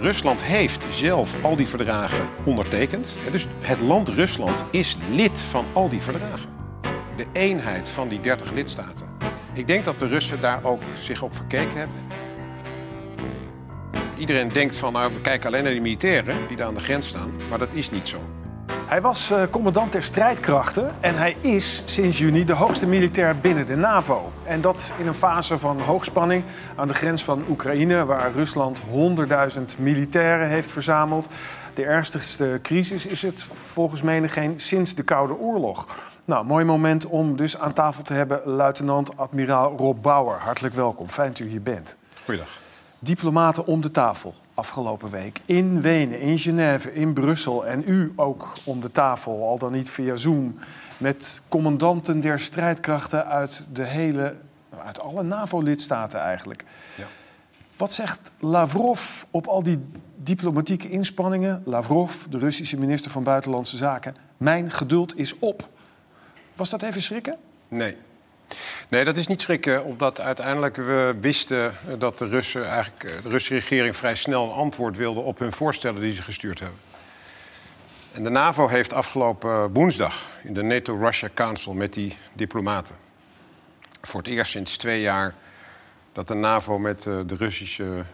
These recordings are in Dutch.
Rusland heeft zelf al die verdragen ondertekend. Dus het land Rusland is lid van al die verdragen. De eenheid van die 30 lidstaten. Ik denk dat de Russen daar ook zich op verkeken hebben. Iedereen denkt van, nou, we kijken alleen naar die militairen die daar aan de grens staan. Maar dat is niet zo. Hij was uh, commandant der strijdkrachten en hij is sinds juni de hoogste militair binnen de NAVO. En dat in een fase van hoogspanning aan de grens van Oekraïne, waar Rusland 100.000 militairen heeft verzameld. De ernstigste crisis is het volgens menigeen sinds de Koude Oorlog. Nou, mooi moment om dus aan tafel te hebben luitenant-admiraal Rob Bauer. Hartelijk welkom, fijn dat u hier bent. Goeiedag. Diplomaten om de tafel afgelopen week. In Wenen, in Genève, in Brussel en u ook om de tafel, al dan niet via Zoom. Met commandanten der strijdkrachten uit, de hele, uit alle NAVO-lidstaten eigenlijk. Ja. Wat zegt Lavrov op al die diplomatieke inspanningen? Lavrov, de Russische minister van Buitenlandse Zaken. Mijn geduld is op. Was dat even schrikken? Nee, Nee, dat is niet schrikken, omdat uiteindelijk we wisten dat de Russen, eigenlijk eh, de Russische regering vrij snel een antwoord wilde op hun voorstellen die ze gestuurd hebben. En de NAVO heeft afgelopen woensdag in de NATO-Russia Council met die diplomaten voor het eerst sinds twee jaar dat de NAVO met eh, de Russische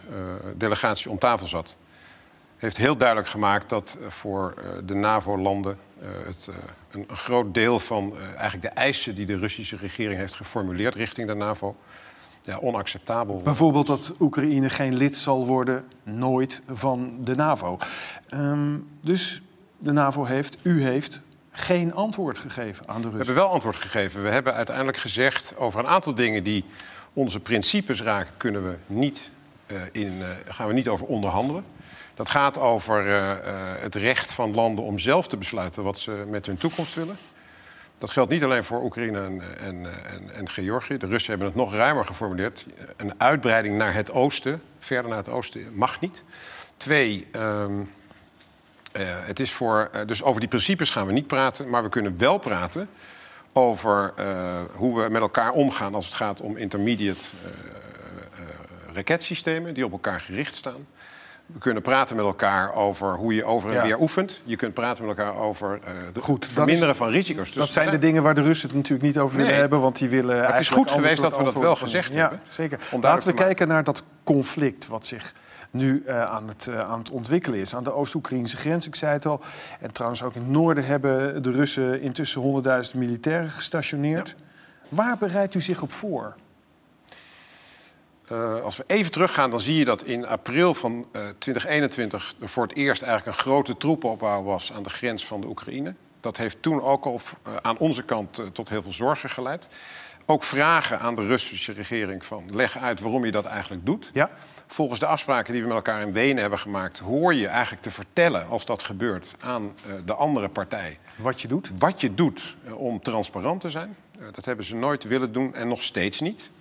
delegatie om tafel zat heeft heel duidelijk gemaakt dat eh, voor eh, de NAVO-landen uh, het, een, een, groot deel van eigenlijk de eisen die de Russische regering heeft geformuleerd richting de NAVO ja, onacceptabel. Bijvoorbeeld dat Oekraïne geen lid zal worden, nooit, van de NAVO. Um, dus de NAVO heeft, u heeft, geen antwoord gegeven aan de Russen. We hebben wel antwoord gegeven. We hebben uiteindelijk gezegd over een aantal dingen die onze principes raken, kunnen we niet, uh, in, uh, gaan we niet over onderhandelen. Dat gaat over uh, het recht van landen om zelf te besluiten wat ze met hun toekomst willen. Dat geldt niet alleen voor Oekraïne en, en, en, en, Georgië. De Russen hebben het nog ruimer geformuleerd. Een uitbreiding naar het oosten, verder naar het oosten, mag niet. Twee, um, uh, het is voor, dus over die principes gaan we niet praten, maar we kunnen wel praten over hoe we met elkaar omgaan als het gaat om intermediate raketsystemen die op elkaar gericht staan. We kunnen praten met elkaar over hoe je over en weer oefent. Je kunt praten met elkaar over uh, het goed, verminderen van risico's. Dus dat zijn de dingen waar de Russen het natuurlijk niet over willen hebben. Want die willen maar het is goed geweest dat we dat wel gezegd ja, hebben. Zeker. Laten we kijken naar dat conflict wat zich nu uh, aan, het, uh, aan het ontwikkelen is. Aan de Oost-Oekraïnse grens, ik zei het al. En trouwens ook in het noorden hebben de Russen intussen 100.000 militairen gestationeerd. Ja. Waar bereidt u zich op voor? Uh, als we even teruggaan, dan zie je dat in april van uh, 2021 er voor het eerst eigenlijk een grote troepenopbouw was aan de grens van de Oekraïne. Dat heeft toen ook al uh, aan onze kant tot heel veel zorgen geleid. Ook vragen aan de Russische regering van leg uit waarom je dat eigenlijk doet. Ja. Volgens de afspraken die we met elkaar in Wenen hebben gemaakt, hoor je eigenlijk te vertellen als dat gebeurt aan de andere partij. Wat je doet? Wat je doet om transparant te zijn. dat hebben ze nooit willen doen en nog steeds niet.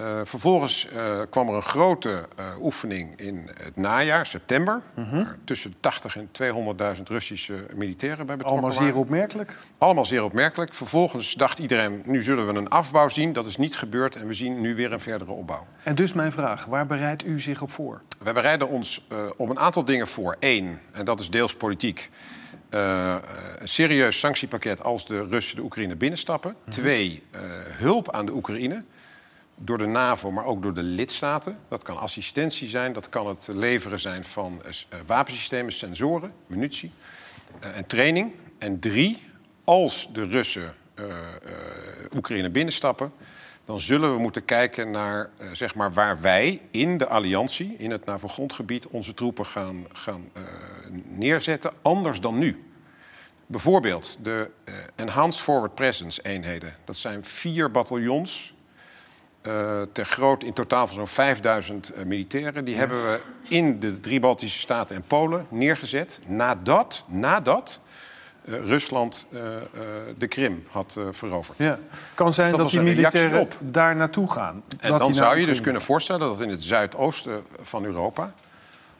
Uh, vervolgens uh, kwam er een grote uh, oefening in het najaar, september. -hmm. tussen 80 en 200.000 Russische militairen bij betrokken Allemaal zeer opmerkelijk? Allemaal zeer opmerkelijk. Vervolgens dacht iedereen, nu zullen we een afbouw zien. Dat is niet gebeurd en we zien nu weer een verdere opbouw. En dus mijn vraag, waar bereidt u zich op voor? Wij bereiden ons op een aantal dingen voor. Eén, en dat is deels politiek... een serieus sanctiepakket als de Russen de Oekraïne binnenstappen. Mm -hmm. Twee, hulp aan de Oekraïne door de NAVO, maar ook door de lidstaten. Dat kan assistentie zijn, dat kan het leveren zijn van uh, wapensystemen, sensoren, munitie uh, en training. En drie, als de Russen Oekraïne binnenstappen, dan zullen we moeten kijken naar zeg maar waar wij in de alliantie, in het NAVO-grondgebied, onze troepen gaan, gaan neerzetten, anders dan nu. Bijvoorbeeld de Enhanced Forward Presence eenheden. Dat zijn vier bataljons uh, ter groot in totaal van zo'n 5000 uh, militairen. Die ja. hebben we in de drie Baltische staten en Polen neergezet. Nadat, nadat uh, Rusland de Krim had veroverd. Ja. Kan zijn dat, dat die militairen op. daar naartoe gaan. En dan zou je dus kunnen voorstellen dat in het zuidoosten van Europa...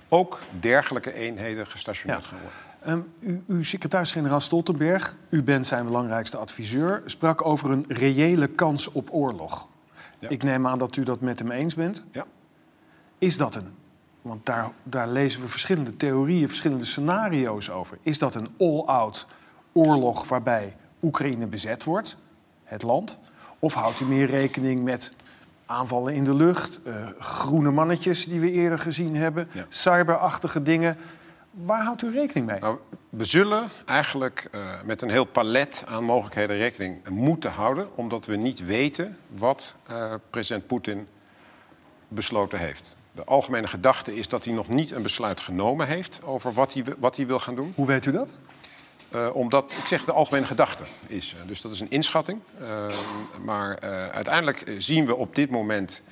ook dergelijke eenheden gestationeerd ja. gaan worden. Um, u, uw secretaris-generaal Stoltenberg, u bent zijn belangrijkste adviseur... sprak over een reële kans op oorlog. Ja. Ik neem aan dat u dat met hem eens bent. Ja. Is dat een, want daar, daar lezen we verschillende theorieën, verschillende scenario's over. Is dat een all-out oorlog waarbij Oekraïne bezet wordt, het land? Of houdt u meer rekening met aanvallen in de lucht, uh, groene mannetjes die we eerder gezien hebben, Ja. cyberachtige dingen? Waar houdt u rekening mee? Nou, we zullen eigenlijk eh, met een heel palet aan mogelijkheden rekening moeten houden, omdat we niet weten wat eh, president Poetin besloten heeft. De algemene gedachte is dat hij nog niet een besluit genomen heeft over wat hij, wat hij wil gaan doen. Hoe weet u dat? Eh, omdat, ik zeg de algemene gedachte is. dus dat is een inschatting. Maar uiteindelijk zien we op dit moment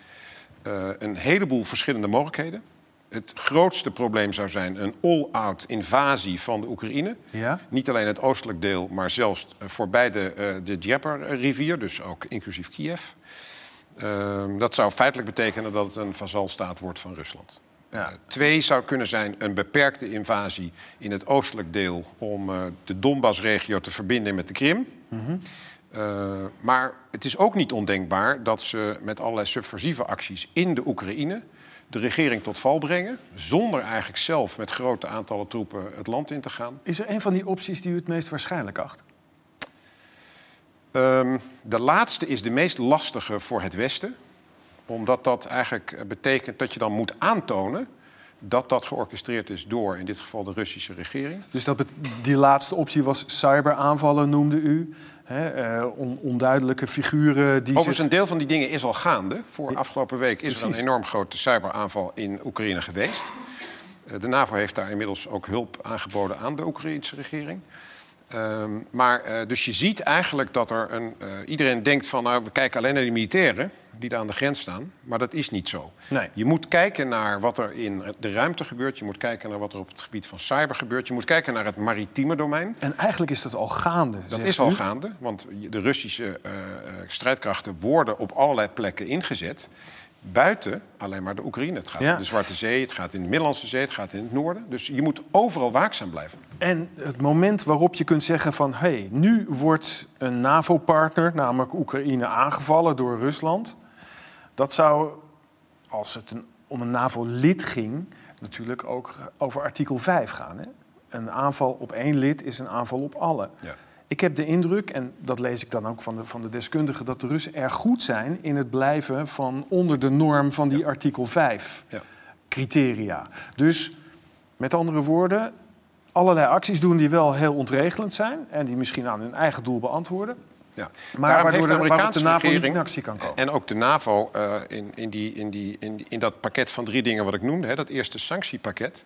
een heleboel verschillende mogelijkheden. Het grootste probleem zou zijn een all-out invasie van de Oekraïne. Ja? Niet alleen het oostelijk deel, maar zelfs eh, voorbij de, eh, de Dnieper-rivier, dus ook inclusief Kiev. Ehm, dat zou feitelijk betekenen dat het een vazalstaat wordt van Rusland. Ja. Eh, twee zou kunnen zijn een beperkte invasie in het oostelijk deel om eh, de Donbass-regio te verbinden met de Krim. Eh, maar het is ook niet ondenkbaar dat ze met allerlei subversieve acties in de Oekraïne de regering tot val brengen, zonder eigenlijk zelf met grote aantallen troepen het land in te gaan. Is er een van die opties die u het meest waarschijnlijk acht? Ehm, de laatste is de meest lastige voor het Westen. Omdat dat eigenlijk betekent dat je dan moet aantonen dat dat georchestreerd is door in dit geval de Russische regering. Dus dat die laatste optie was cyberaanvallen, noemde u. Hè, eh, on- onduidelijke figuren die Overigens, zich... een deel van die dingen is al gaande. Voor afgelopen week is er een enorm grote cyberaanval in Oekraïne geweest. Eh, De NAVO heeft daar inmiddels ook hulp aangeboden aan de Oekraïnse regering. Ehm, maar eh, dus je ziet eigenlijk dat er een. eh, iedereen denkt van nou, we kijken alleen naar die militairen die daar aan de grens staan. Maar dat is niet zo. Nee. Je moet kijken naar wat er in de ruimte gebeurt. Je moet kijken naar wat er op het gebied van cyber gebeurt. Je moet kijken naar het maritieme domein. En eigenlijk is dat al gaande, Dat is al gaande, want de Russische eh, strijdkrachten worden op allerlei plekken ingezet. Buiten alleen maar de Oekraïne. Het gaat Ja. in de Zwarte Zee, het gaat in de Middellandse Zee, het gaat in het noorden. Dus je moet overal waakzaam blijven. En het moment waarop je kunt zeggen van... hé, hey, nu wordt een NAVO-partner, namelijk Oekraïne, aangevallen door Rusland... dat zou, als het een, om een NAVO-lid ging, natuurlijk ook over artikel 5 gaan. Hè? Een aanval op één lid is een aanval op alle. Ja. Ik heb de indruk, en dat lees ik dan ook van de, van de deskundigen... dat de Russen erg goed zijn in het blijven van onder de norm van die artikel 5 Ja. criteria. Dus met andere woorden, allerlei acties doen die wel heel ontregelend zijn... en die misschien aan hun eigen doel beantwoorden... Ja. Maar Daarom waardoor de- waarop de NAVO niet in actie kan komen. En ook de NAVO eh, in, in, die, in, die, in, die- in dat pakket van drie dingen wat ik noemde, hè, dat eerste sanctiepakket,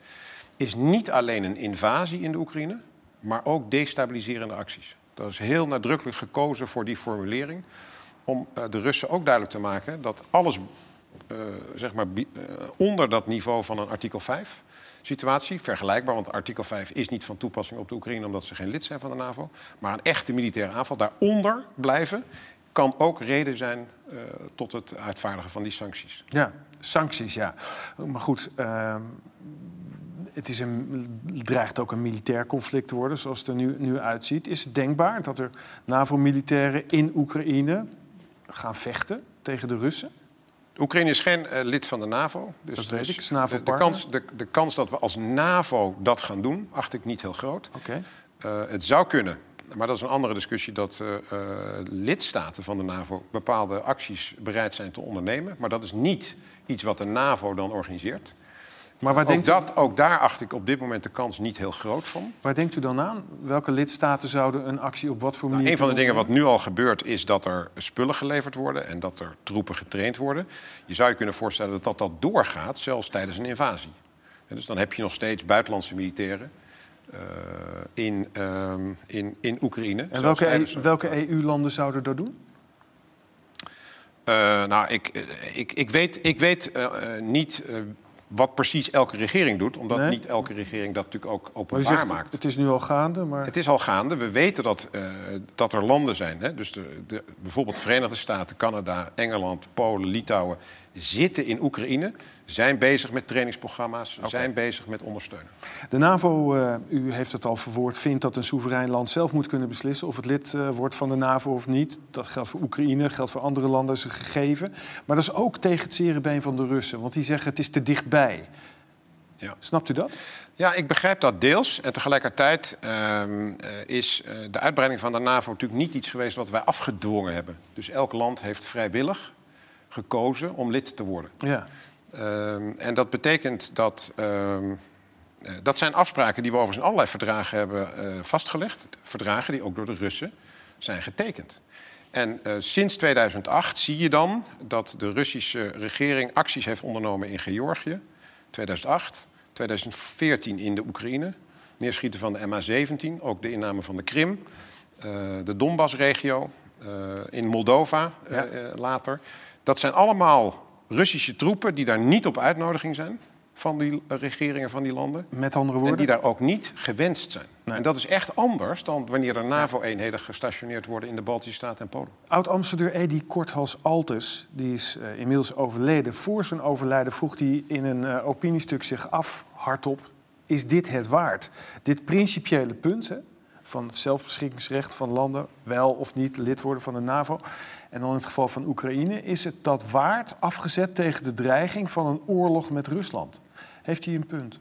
is niet alleen een invasie in de Oekraïne, maar ook destabiliserende acties. Dat is heel nadrukkelijk gekozen voor die formulering. Om eh, de Russen ook duidelijk te maken dat alles eh, zeg maar, eh, onder dat niveau van een artikel 5 situatie, vergelijkbaar, want artikel 5 is niet van toepassing op de Oekraïne omdat ze geen lid zijn van de NAVO, maar een echte militaire aanval daaronder blijven kan ook reden zijn tot het uitvaardigen van die sancties. Ja, sancties, ja. Maar goed, ehm, het is een, dreigt ook een militair conflict te worden, zoals het er nu, nu uitziet. Is het denkbaar dat er NAVO-militairen in Oekraïne gaan vechten tegen de Russen? Oekraïne is geen eh, lid van de NAVO. Dus Dat weet ik, de, kans, de, de kans dat we als NAVO dat gaan doen, acht ik niet heel groot. Oké. Eh, het zou kunnen, maar dat is een andere discussie... dat eh, lidstaten van de NAVO bepaalde acties bereid zijn te ondernemen. Maar dat is niet iets wat de NAVO dan organiseert. Maar waar Ook, denkt, u, dat, ook daar acht ik op dit moment de kans niet heel groot van. waar denkt u dan aan? Welke lidstaten zouden een actie op wat voor manier... Nou, een van de dingen wat nu al gebeurt is dat er spullen geleverd worden en dat er troepen getraind worden. Je zou je kunnen voorstellen dat dat, dat doorgaat, zelfs tijdens een invasie. En dus dan heb je nog steeds buitenlandse militairen eh, in, ehm, in, in Oekraïne. En welke, EU welke EU-landen zouden dat doen? Eh, nou, ik, eh, ik, ik weet, ik weet niet wat precies elke regering doet, omdat Nee? niet elke regering dat natuurlijk ook openbaar zegt, maakt. het is nu al gaande, maar... Het is al gaande. We weten dat, eh, dat er landen zijn. Hè? Dus de, de, bijvoorbeeld de Verenigde Staten, Canada, Engeland, Polen, Litouwen. Zitten in Oekraïne, zijn bezig met trainingsprogramma's, zijn bezig met ondersteunen. De NAVO, uh, u heeft het al verwoord, vindt dat een soeverein land zelf moet kunnen beslissen of het lid uh, wordt van de NAVO of niet. Dat geldt voor Oekraïne, geldt voor andere landen, is een gegeven. Maar dat is ook tegen het zere been van de Russen, want die zeggen het is te dichtbij. Ja. Snapt u dat? Ja, ik begrijp dat deels. En tegelijkertijd uh, is uh, de uitbreiding van de NAVO natuurlijk niet iets geweest wat wij afgedwongen hebben. Dus elk land heeft vrijwillig gekozen om lid te worden. Ja. Uh, en dat betekent dat. Uh, dat zijn afspraken die we overigens in allerlei verdragen hebben vastgelegd. Verdragen die ook door de Russen zijn getekend. En sinds 2008 zie je dan dat de Russische regering acties heeft ondernomen in Georgië. 2008. 2014 in de Oekraïne. Neerschieten van de MH17, ook de inname van de Krim. Uh, de Donbass-regio, in Moldova ja. later. Dat zijn allemaal Russische troepen die daar niet op uitnodiging zijn van die regeringen van die landen. Met andere woorden? En die daar ook niet gewenst zijn. Nee. En dat is echt anders dan wanneer er NAVO-eenheden gestationeerd worden in de Baltische Staten en Polen. Oud-ambassadeur Edi Korthals Altes, die is uh, inmiddels overleden. Voor zijn overlijden vroeg hij in een uh, opiniestuk zich af, hardop... is dit het waard? Dit principiële punt hè, van het zelfbeschikkingsrecht van landen... wel of niet lid worden van de NAVO... En dan in het geval van Oekraïne, is het dat waard afgezet tegen de dreiging van een oorlog met Rusland? Heeft hij een punt?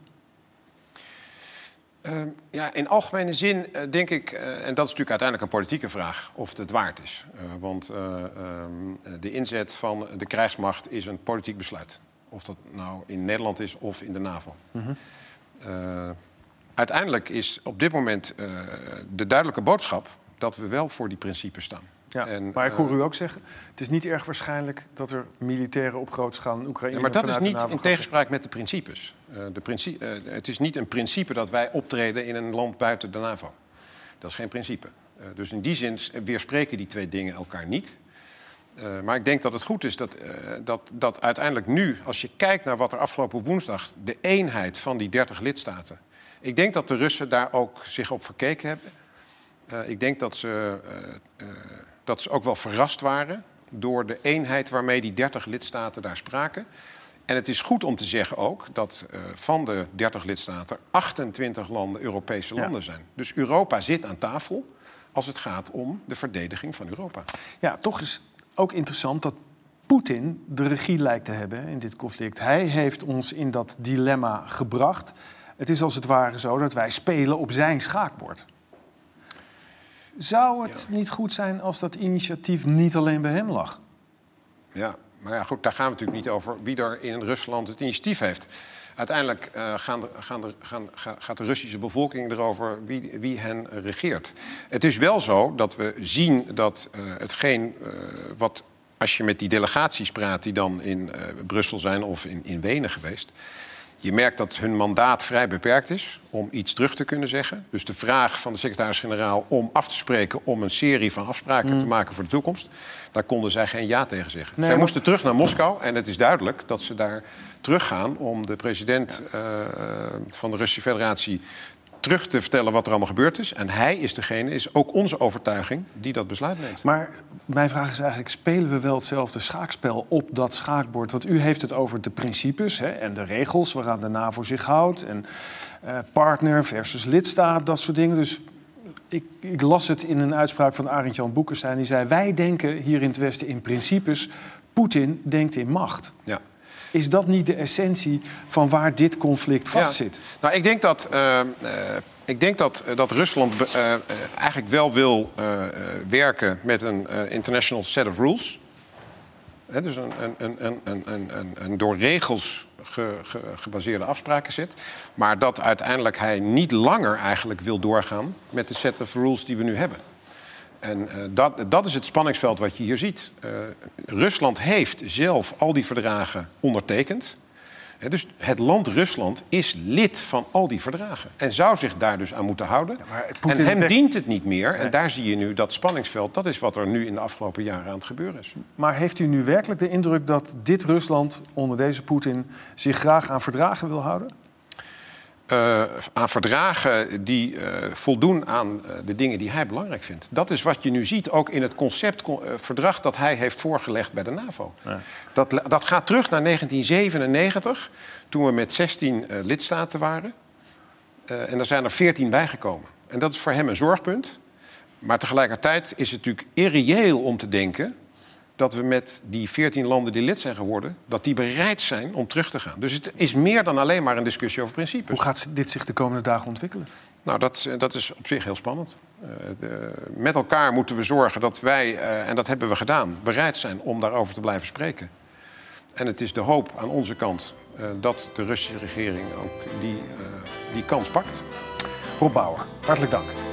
Uh, ja, in algemene zin uh, denk ik, uh, en dat is natuurlijk uiteindelijk een politieke vraag, of het waard is. want ehm, de inzet van de krijgsmacht is een politiek besluit. Of dat nou in Nederland is of in de NAVO. -hmm. Uiteindelijk is op dit moment de duidelijke boodschap dat we wel voor die principes staan. Ja, en, maar ik hoor u ook zeggen, het is niet erg waarschijnlijk dat er militairen op grote schaal in Oekraïne. Ja, maar dat is niet in tegenspraak met de principes. Uh, de princi het is niet een principe dat wij optreden in een land buiten de NAVO. Dat is geen principe. Dus in die zin weerspreken die twee dingen elkaar niet. maar ik denk dat het goed is dat, dat, dat uiteindelijk nu, als je kijkt naar wat er afgelopen woensdag, de eenheid van die 30 lidstaten. Ik denk dat de Russen daar ook zich op verkeken hebben. ik denk dat ze dat ze ook wel verrast waren door de eenheid waarmee die 30 lidstaten daar spraken. En het is goed om te zeggen ook dat van de 30 lidstaten 28 landen Europese landen ja. zijn. Dus Europa zit aan tafel als het gaat om de verdediging van Europa. Ja, toch is ook interessant dat Poetin de regie lijkt te hebben in dit conflict. Hij heeft ons in dat dilemma gebracht. Het is als het ware zo dat wij spelen op zijn schaakbord. Zou het niet goed zijn als dat initiatief niet alleen bij hem lag? Ja, maar ja, goed, daar gaan we natuurlijk niet over wie er in Rusland het initiatief heeft. Uiteindelijk uh, gaan de, gaan de, gaan, gaat de Russische bevolking erover wie, wie hen regeert. Het is wel zo dat we zien dat uh, hetgeen uh, wat als je met die delegaties praat die dan in Brussel zijn of in, in Wenen geweest. Je merkt dat hun mandaat vrij beperkt is om iets terug te kunnen zeggen. Dus de vraag van de secretaris-generaal om af te spreken om een serie van afspraken mm. te maken voor de toekomst, daar konden zij geen ja tegen zeggen. Nee, zij maar... moesten terug naar Moskou en het is duidelijk dat ze daar teruggaan om de president uh, van de Russische Federatie terug te vertellen wat er allemaal gebeurd is. En hij is degene, is ook onze overtuiging, die dat besluit neemt. Maar mijn vraag is eigenlijk, spelen we wel hetzelfde schaakspel op dat schaakbord? Want u heeft het over de principes hè, en de regels waaraan de NAVO zich houdt. En uh, partner versus lidstaat, dat soort dingen. Dus ik, ik, las het in een uitspraak van Arend Jan Boekenstein. Die zei, wij denken hier in het Westen in principes. Poetin denkt in macht. Ja. Is dat niet de essentie van waar dit conflict vastzit? Ja. Nou, ik denk dat, uh, uh, ik denk dat, uh, dat Rusland eigenlijk wel wil werken met een international set of rules. He, dus een, een, door regels ge, ge, gebaseerde afspraken Maar dat uiteindelijk hij niet langer eigenlijk wil doorgaan met de set of rules die we nu hebben. En uh, dat, dat is het spanningsveld wat je hier ziet. Uh, Rusland heeft zelf al die verdragen ondertekend. He, dus het land Rusland is lid van al die verdragen. En zou zich daar dus aan moeten houden. Ja, en hem dient het niet meer. En daar zie je nu dat spanningsveld. Dat is wat er nu in de afgelopen jaren aan het gebeuren is. Maar heeft u nu werkelijk de indruk dat dit Rusland onder deze Poetin zich graag aan verdragen wil houden? Eh, aan verdragen die uh, voldoen aan uh, de dingen die hij belangrijk vindt. Dat is wat je nu ziet, ook in het conceptverdrag dat hij heeft voorgelegd bij de NAVO. Ja. Dat, dat gaat terug naar 1997, toen we met 16 lidstaten waren. en er zijn er 14 bijgekomen. En dat is voor hem een zorgpunt. Maar tegelijkertijd is het natuurlijk irreëel om te denken dat we met die 14 landen die lid zijn geworden, dat die bereid zijn om terug te gaan. Dus het is meer dan alleen maar een discussie over principes. Hoe gaat dit zich de komende dagen ontwikkelen? Nou, dat, dat is op zich heel spannend. Uh, de, met elkaar moeten we zorgen dat wij, uh, en dat hebben we gedaan, bereid zijn om daarover te blijven spreken. En het is de hoop aan onze kant uh, dat de Russische regering ook die, die kans pakt. Rob Bauer, hartelijk dank.